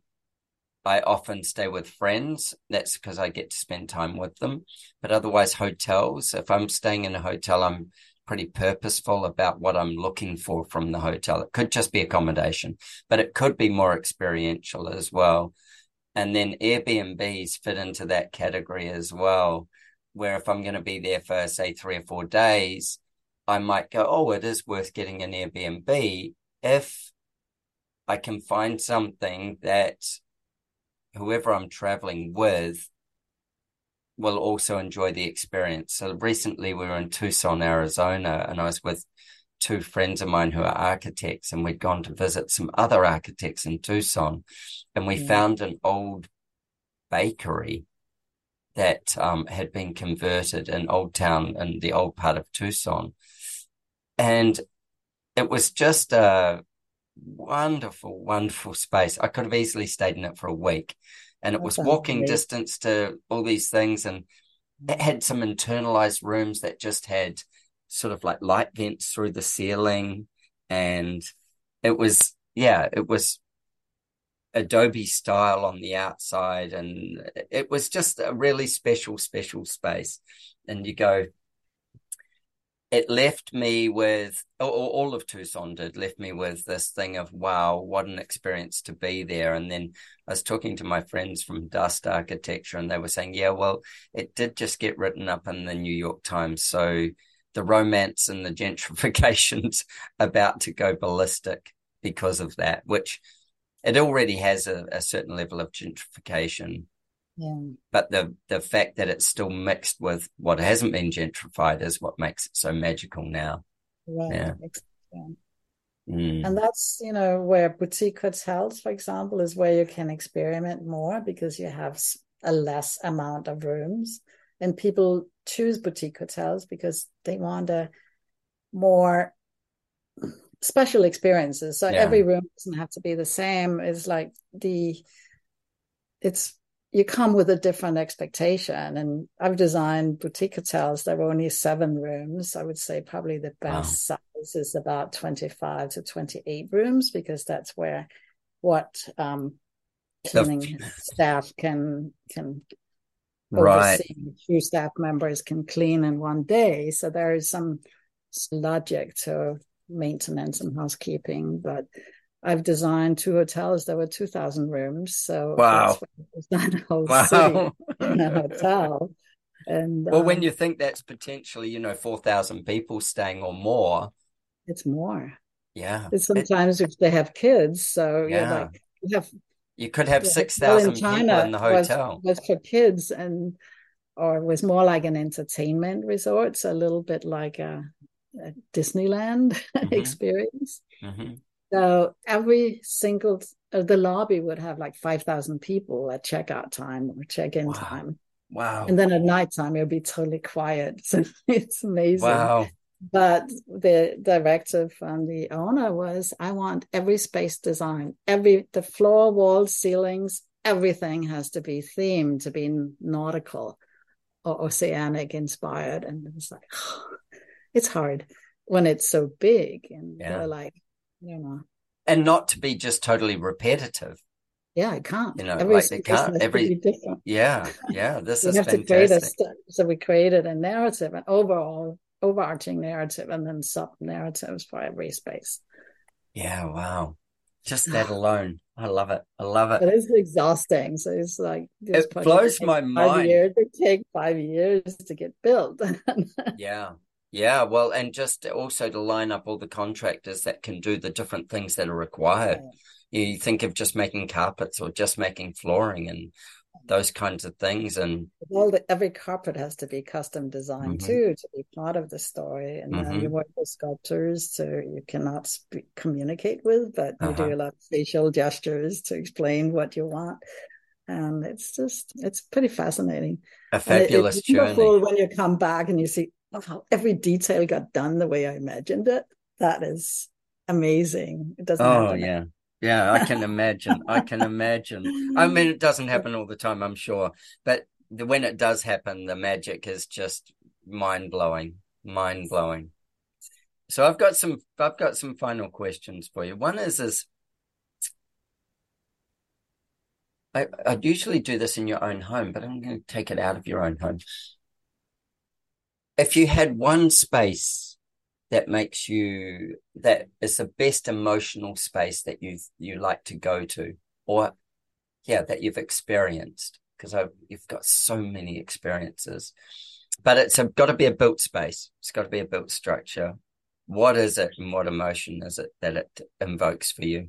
I often stay with friends. That's because I get to spend time with them. But otherwise, hotels, if I'm staying in a hotel, I'm pretty purposeful about what I'm looking for from the hotel. It could just be accommodation, but it could be more experiential as well. And then Airbnbs fit into that category as well, where if I'm going to be there for, say, three or four days, I might go, oh, it is worth getting an Airbnb if I can find something that whoever I'm traveling with will also enjoy the experience. So recently we were in Tucson, Arizona, and I was with two friends of mine who are architects, and we'd gone to visit some other architects in Tucson, and we yeah. found an old bakery that um, had been converted in Old Town in the old part of Tucson. And it was just a wonderful, wonderful space. I could have easily stayed in it for a week. And it was walking distance to all these things. And it had some internalized rooms that just had sort of like light vents through the ceiling. And it was, yeah, it was Adobe style on the outside. And it was just a really special, special space. And you go, it left me with all of Tucson did left me with this thing of wow, what an experience to be there. And then I was talking to my friends from Dust Architecture, and they were saying, yeah, well, it did just get written up in the New York Times, so the romance and the gentrification's about to go ballistic because of that, which it already has a, a certain level of gentrification. Yeah. But the the fact that it's still mixed with what hasn't been gentrified is what makes it so magical now. Right. Yeah. Mm. And that's, you know, where boutique hotels, for example, is where you can experiment more because you have a less amount of rooms. And people choose boutique hotels because they want a more special experiences. So yeah. every room doesn't have to be the same. It's like the, it's you come with a different expectation. And I've designed boutique hotels. There were only seven rooms. I would say probably the best wow. size is about 25 to 28 rooms because that's where what um, cleaning staff can can right. Few staff members can clean in one day. So there is some logic to maintenance and housekeeping, but I've designed two hotels that were 2,000 rooms. So wow, that whole wow. city in a hotel. And well, um, when you think that's potentially, you know, 4,000 people staying or more, it's more. Yeah. And sometimes it, if they have kids, so yeah, like, you have. You could have 6,000 people in the hotel. Was, was for kids and, or was more like an entertainment resort. So a little bit like a, a Disneyland mm-hmm. experience. Mm-hmm. So every single uh, the lobby would have like five thousand people at checkout time or check-in wow. time. Wow! And then at nighttime it would be totally quiet. So it's amazing. Wow! But the directive from the owner was, I want every space design, every the floor, walls, ceilings, everything has to be themed to be nautical or oceanic inspired. And it's like, oh, it's hard when it's so big. And yeah. they're like, you know. And not to be just totally repetitive. Yeah, I can't. You know, every like they can't every different. Yeah, yeah. This is fantastic. so we created a narrative, an overall overarching narrative, and then sub narratives for every space. Yeah, wow. Just that alone. I love it. I love it. It is exhausting. So it's like it blows my mind. Years, it take five years to get built. yeah. Yeah, well, and just also to line up all the contractors that can do the different things that are required. Yeah. You think of just making carpets or just making flooring and those kinds of things. And all the, every carpet has to be custom designed mm-hmm. too to be part of the story. And mm-hmm. then you work with sculptors so you cannot speak, communicate with, but you uh-huh. do a lot of facial gestures to explain what you want and it's just it's pretty fascinating. A fabulous it, it's journey. when you come back and you see, of how every detail got done the way I imagined it. That is amazing. It doesn't. Oh yeah, yeah. I can imagine. I can imagine. I mean, it doesn't happen all the time, I'm sure, but the, when it does happen, the magic is just mind blowing. Mind blowing. So I've got some. I've got some final questions for you. One is is. I, I usually do this in your own home, but I'm going to take it out of your own home if you had one space that makes you that is the best emotional space that you you like to go to or yeah that you've experienced because you've got so many experiences. But it's got to be a built space. It's got to be a built structure. What is it and what emotion is it that it invokes for you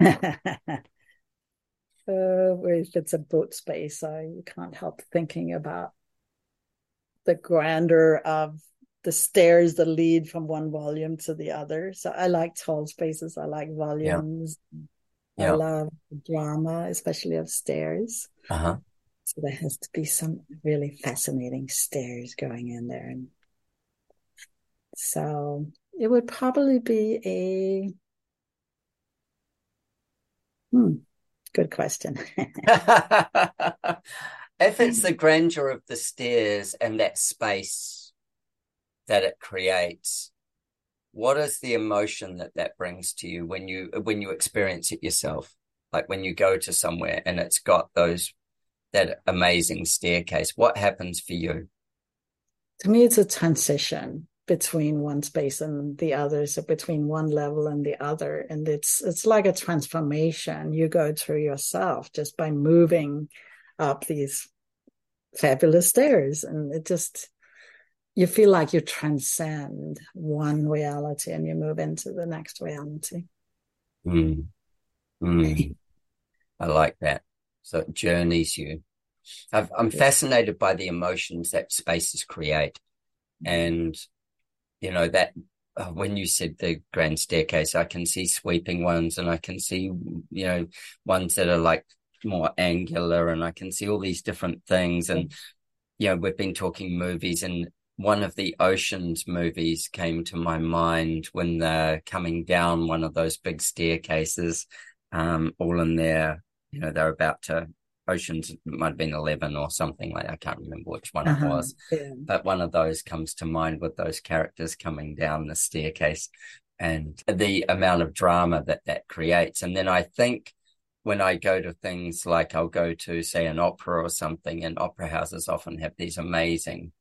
uh, if it's a boat space, I can't help thinking about the grandeur of the stairs that lead from one volume to the other. So I like tall spaces. I like volumes. Yeah. I love drama, especially of stairs. Uh-huh. So there has to be some really fascinating stairs going in there. And so it would probably be a hmm, Good question. if it's the grandeur of the stairs and that space that it creates, what is the emotion that that brings to you when you when you experience it yourself? Like when you go to somewhere and it's got those that amazing staircase, what happens for you? To me, it's a transition between one space and the other so between one level and the other. And it's it's like a transformation you go through yourself just by moving up these fabulous stairs. And it just you feel like you transcend one reality and you move into the next reality. Mm. Mm. i like that. So it journeys you. I am fascinated by the emotions that spaces create. And you know that uh, when you said the grand staircase i can see sweeping ones and i can see you know ones that are like more angular and i can see all these different things. And you know we've been talking movies and one of the oceans movies came to my mind when they're coming down one of those big staircases um all in there. You know they're about to Oceans might have been 11 or something like I can't remember which one uh-huh, it was. Yeah. But one of those comes to mind with those characters coming down the staircase and the amount of drama that that creates. And then I think when I go to things like I'll go to, say, an opera or something, and opera houses often have these amazing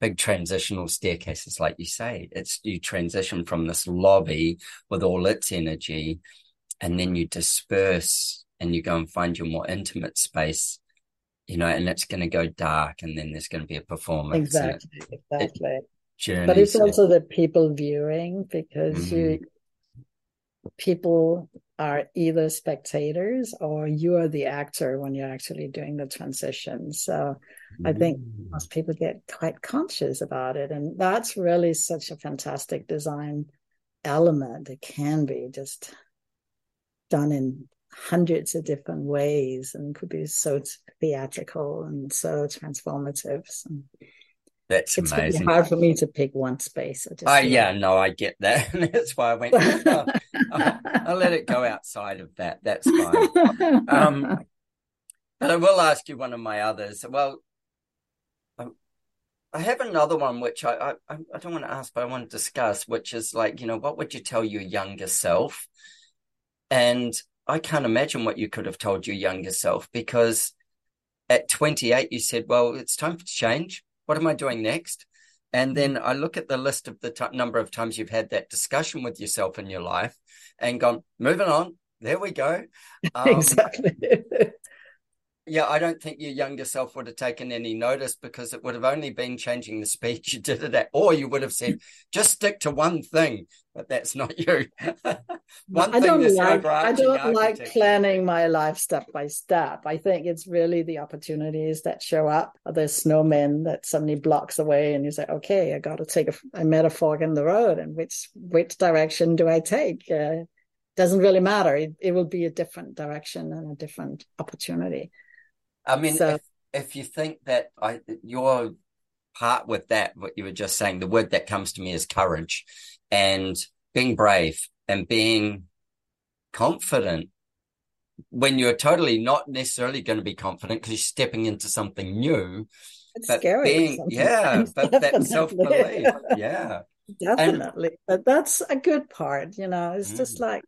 big transitional staircases, like you say. It's you transition from this lobby with all its energy, and then you disperse and you go and find your more intimate space, you know, and it's going to go dark and then there's going to be a performance. Exactly. It, exactly. It but it's also the people viewing because mm-hmm. you people are either spectators or you are the actor when you're actually doing the transition. So mm-hmm. I think most people get quite conscious about it. And that's really such a fantastic design element. It can be just done in hundreds of different ways and could be so theatrical and so transformative. So That's it's amazing. It's hard for me to pick one space. Oh yeah, no, I get that. That's why I went. Oh, I'll, I'll, let it go outside of that. That's fine. Um, but I will ask you one of my others. Well, um, I have another one which I, I I don't want to ask, but I want to discuss, which is like you know, what would you tell your younger self? And I can't imagine what you could have told your younger self because at 28, you said, well, it's time to change. What am I doing next? And then I look at the list of the t- number of times you've had that discussion with yourself in your life and gone, moving on. There we go. Um, exactly. yeah, I don't think your younger self would have taken any notice because it would have only been changing the speed you did it at, or you would have said, just stick to one thing. But that's not you. one I don't like I don't like planning my life step by step. I think it's really the opportunities that show up. The snowmen that suddenly blocks the way, and you say, "Okay, I got to take a, a metaphor in the road, and which which direction do I take?" Uh, doesn't really matter. It, it will be a different direction and a different opportunity. I mean, so, if, if you think that I your part with that, what you were just saying, the word that comes to me is courage and being brave and being confident when you're totally not necessarily going to be confident because you're stepping into something new. It's but scary. Being, yeah, but that self belief. Yeah. Definitely. And, but that's a good part, you know, it's mm. just like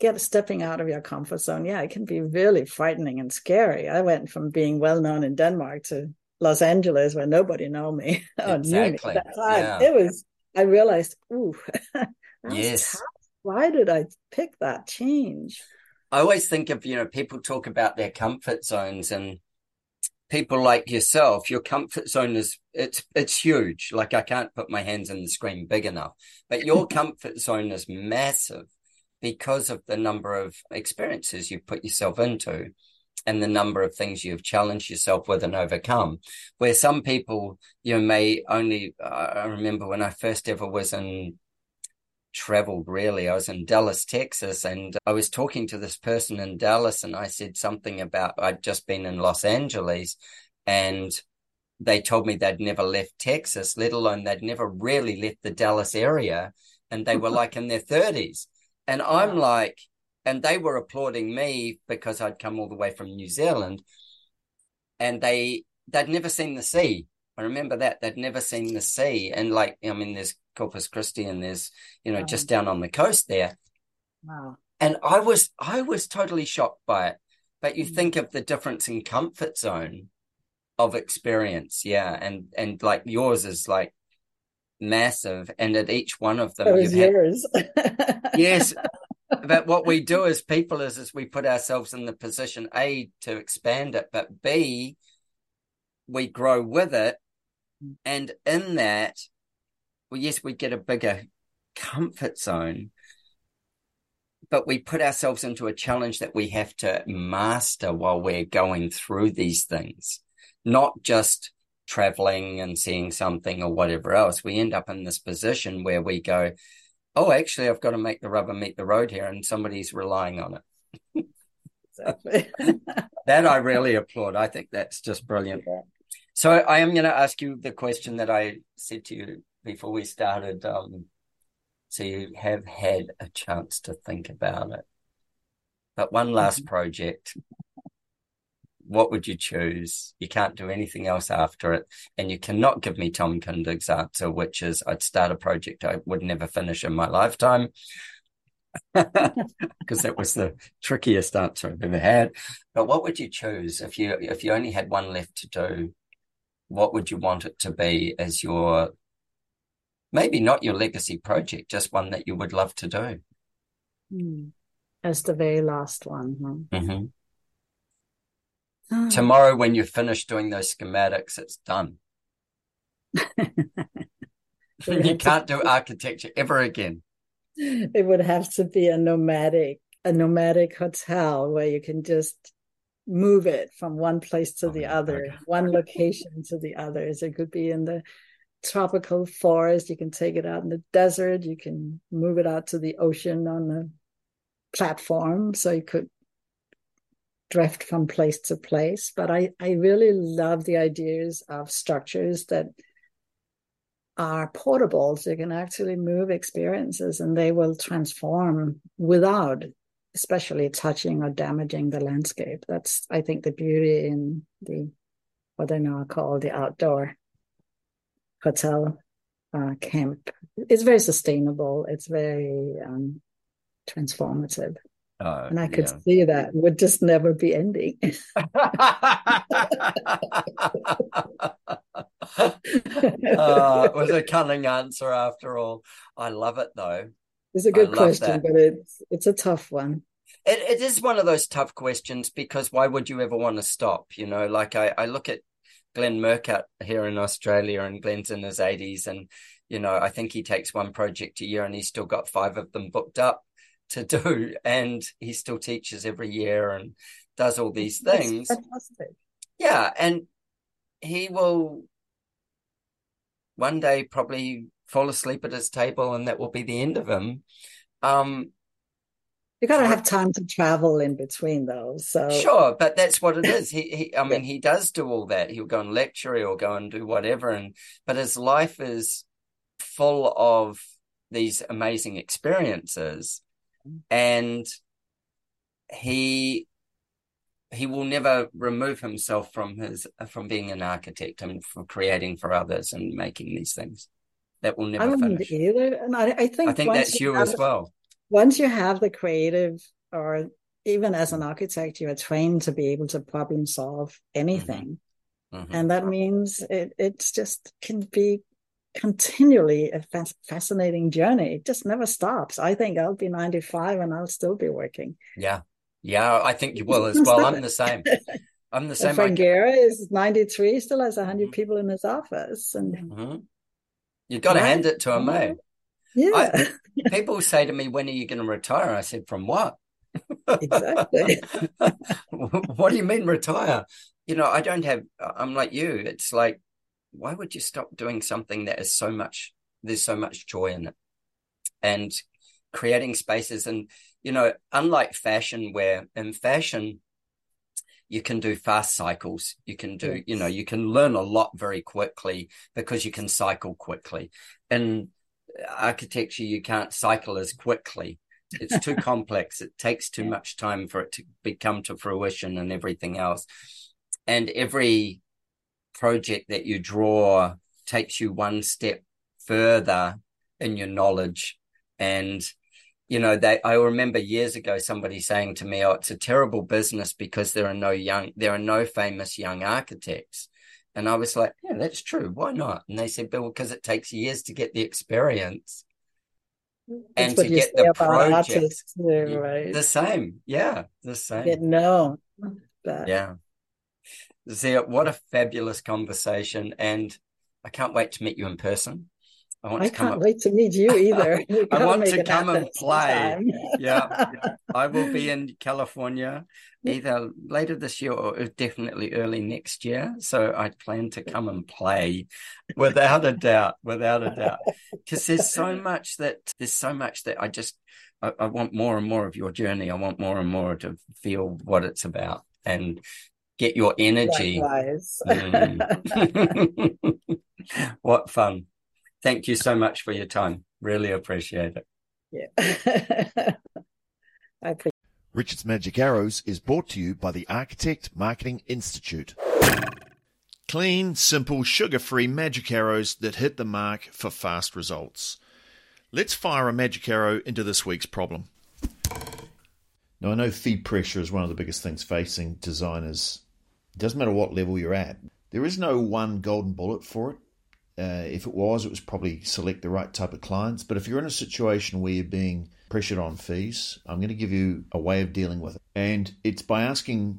get stepping out of your comfort zone. Yeah, it can be really frightening and scary. I went from being well known in Denmark to Los Angeles where nobody knew me or exactly. knew me. That time. Yeah. It was I realized, ooh, yes. Tough. Why did I pick that change? I always think of, you know, people talk about their comfort zones and people like yourself, your comfort zone is it's it's huge. Like I can't put my hands in the screen big enough. But your comfort zone is massive because of the number of experiences you've put yourself into and the number of things you've challenged yourself with and overcome. Where some people, you know, may only, I remember when I first ever was in traveled really. I was in Dallas, Texas, and I was talking to this person in Dallas, and I said something about I'd just been in Los Angeles, and they told me they'd never left Texas, let alone they'd never really left the Dallas area, and they were like in their 30s. And I'm like, and they were applauding me because I'd come all the way from New Zealand and they they'd never seen the sea. I remember that they'd never seen the sea. And like, I mean, there's Corpus Christi and there's, you know, wow. just down on the coast there. Wow. And I was I was totally shocked by it but you mm-hmm. think of the difference in comfort zone of experience yeah and and like yours is like massive and at each one of them yours yes. But what we do as people is is we put ourselves in the position a to expand it but b we grow with it. And in that well yes we get a bigger comfort zone but we put ourselves into a challenge that we have to master while we're going through these things not just traveling and seeing something or whatever else. We end up in this position where we go, oh, actually, I've got to make the rubber meet the road here, and somebody's relying on it. that I really applaud. I think that's just brilliant. So I am going to ask you the question that I said to you before we started. Um, so you have had a chance to think about it. But one last mm-hmm. project what would you choose? You can't do anything else after it. And you cannot give me Tom Kundig's answer, which is I'd start a project I would never finish in my lifetime. Because that was the trickiest answer I've ever had. But what would you choose if you if you only had one left to do? What would you want it to be as your maybe not your legacy project, just one that you would love to do? Mm. As the very last one. Huh? Mm-hmm. Oh. Tomorrow, when you're finished doing those schematics, it's done. you can't do architecture ever again. It would have to be a nomadic, a nomadic hotel where you can just move it from one place to oh the other, okay. one location to the others. It could be in the tropical forest. You can take it out in the desert. You can move it out to the ocean on the platform. So you could drift from place to place. But I, I really love the ideas of structures that are portable. So you can actually move experiences and they will transform without especially touching or damaging the landscape. That's I think the beauty in the what they now call the outdoor hotel uh, camp. It's very sustainable. It's very um, transformative. Uh, and I could yeah. see that would just never be ending. uh, it was a cunning answer after all. I love it though. It's a good question, that. but it's it's a tough one. It it is one of those tough questions because why would you ever want to stop? You know, like I, I look at Glenn Murcutt here in Australia and Glenn's in his eighties and you know, I think he takes one project a year and he's still got five of them booked up to do and he still teaches every year and does all these things. yeah and he will one day probably fall asleep at his table and that will be the end of him. Um you got to have time to travel in between those so. Sure but that's what it is. He, he i mean he does do all that. He'll go and lecture or go and do whatever and but his life is full of these amazing experiences and he he will never remove himself from his from being an architect and from creating for others and making these things. That will never I finish. either, and I, I think I think that's you, you as well. Once you have the creative, or even as an architect, you are trained to be able to problem solve anything, mm-hmm. Mm-hmm. and that means it it's just can be continually a fascinating journey. It just never stops. I think I'll be 95 and I'll still be working. Yeah. Yeah, I think you will as well. I'm the same. I'm the same. Frank Gehry is 93, still has 100 mm-hmm. people in his office. And mm-hmm. you've got to right? hand it to him, mate. Yeah. I, people say to me, when are you going to retire? I said, from what? exactly. what do you mean retire? You know, I don't have, I'm like you. It's like, why would you stop doing something that is so much there's so much joy in it? And creating spaces and you know unlike fashion where in fashion you can do fast cycles. You can do you know you can learn a lot very quickly because you can cycle quickly. In architecture you can't cycle as quickly. It's too complex. It takes too much time for it to become to fruition and everything else. And every project that you draw takes you one step further in your knowledge and you know, they, I remember years ago somebody saying to me, Oh, it's a terrible business because there are no young, there are no famous young architects. And I was like, Yeah, that's true. Why not? And they said, Bill, because it takes years to get the experience that's and to get the project. Too, right? The same. Yeah. The same. No. Yeah. Zia, what a fabulous conversation. And I can't wait to meet you in person. I, want I can't wait to meet you either. You I want to come and play. yeah, yeah, I will be in California either later this year or definitely early next year. So I plan to come and play without a doubt, without a doubt. Because there's so much that there's so much that I just I, I want more and more of your journey. I want more and more to feel what it's about and get your energy. Mm. what fun. Thank you so much for your time. Really appreciate it. Yeah. I appreciate Richard's Magic Arrows is brought to you by the Architect Marketing Institute. Clean, simple, sugar free magic arrows that hit the mark for fast results. Let's fire a magic arrow into this week's problem. Now, I know feed pressure is one of the biggest things facing designers. It doesn't matter what level you're at, there is no one golden bullet for it. Uh, if it was, it was probably select the right type of clients. But if you're in a situation where you're being pressured on fees, I'm going to give you a way of dealing with it. And it's by asking,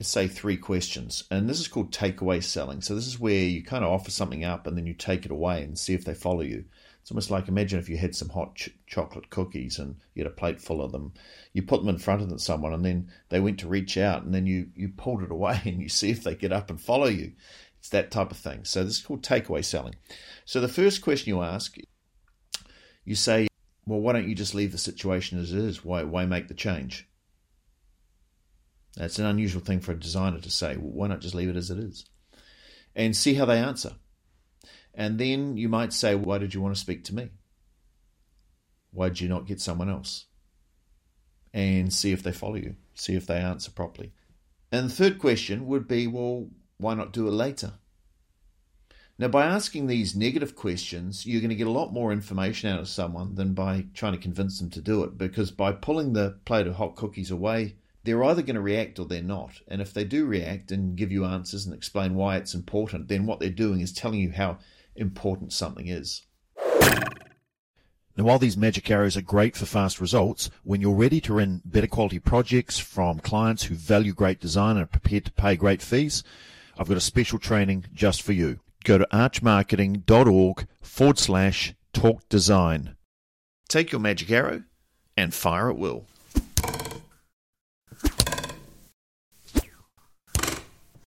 say, three questions. And this is called takeaway selling. So this is where you kind of offer something up and then you take it away and see if they follow you. It's almost like imagine if you had some hot ch- chocolate cookies and you had a plate full of them. You put them in front of someone and then they went to reach out and then you, you pulled it away and you see if they get up and follow you. It's that type of thing. So this is called takeaway selling. So the first question you ask, you say, well, why don't you just leave the situation as it is? Why, why make the change? That's an unusual thing for a designer to say. Well, why not just leave it as it is? And see how they answer. And then you might say, Why did you want to speak to me? Why did you not get someone else? And see if they follow you, see if they answer properly. And the third question would be, Well, why not do it later? Now, by asking these negative questions, you're going to get a lot more information out of someone than by trying to convince them to do it. Because by pulling the plate of hot cookies away, they're either going to react or they're not. And if they do react and give you answers and explain why it's important, then what they're doing is telling you how important something is. Now, while these magic arrows are great for fast results, when you're ready to run better quality projects from clients who value great design and are prepared to pay great fees, I've got a special training just for you. Go to archmarketing.org forward slash talk design. Take your magic arrow and fire at will.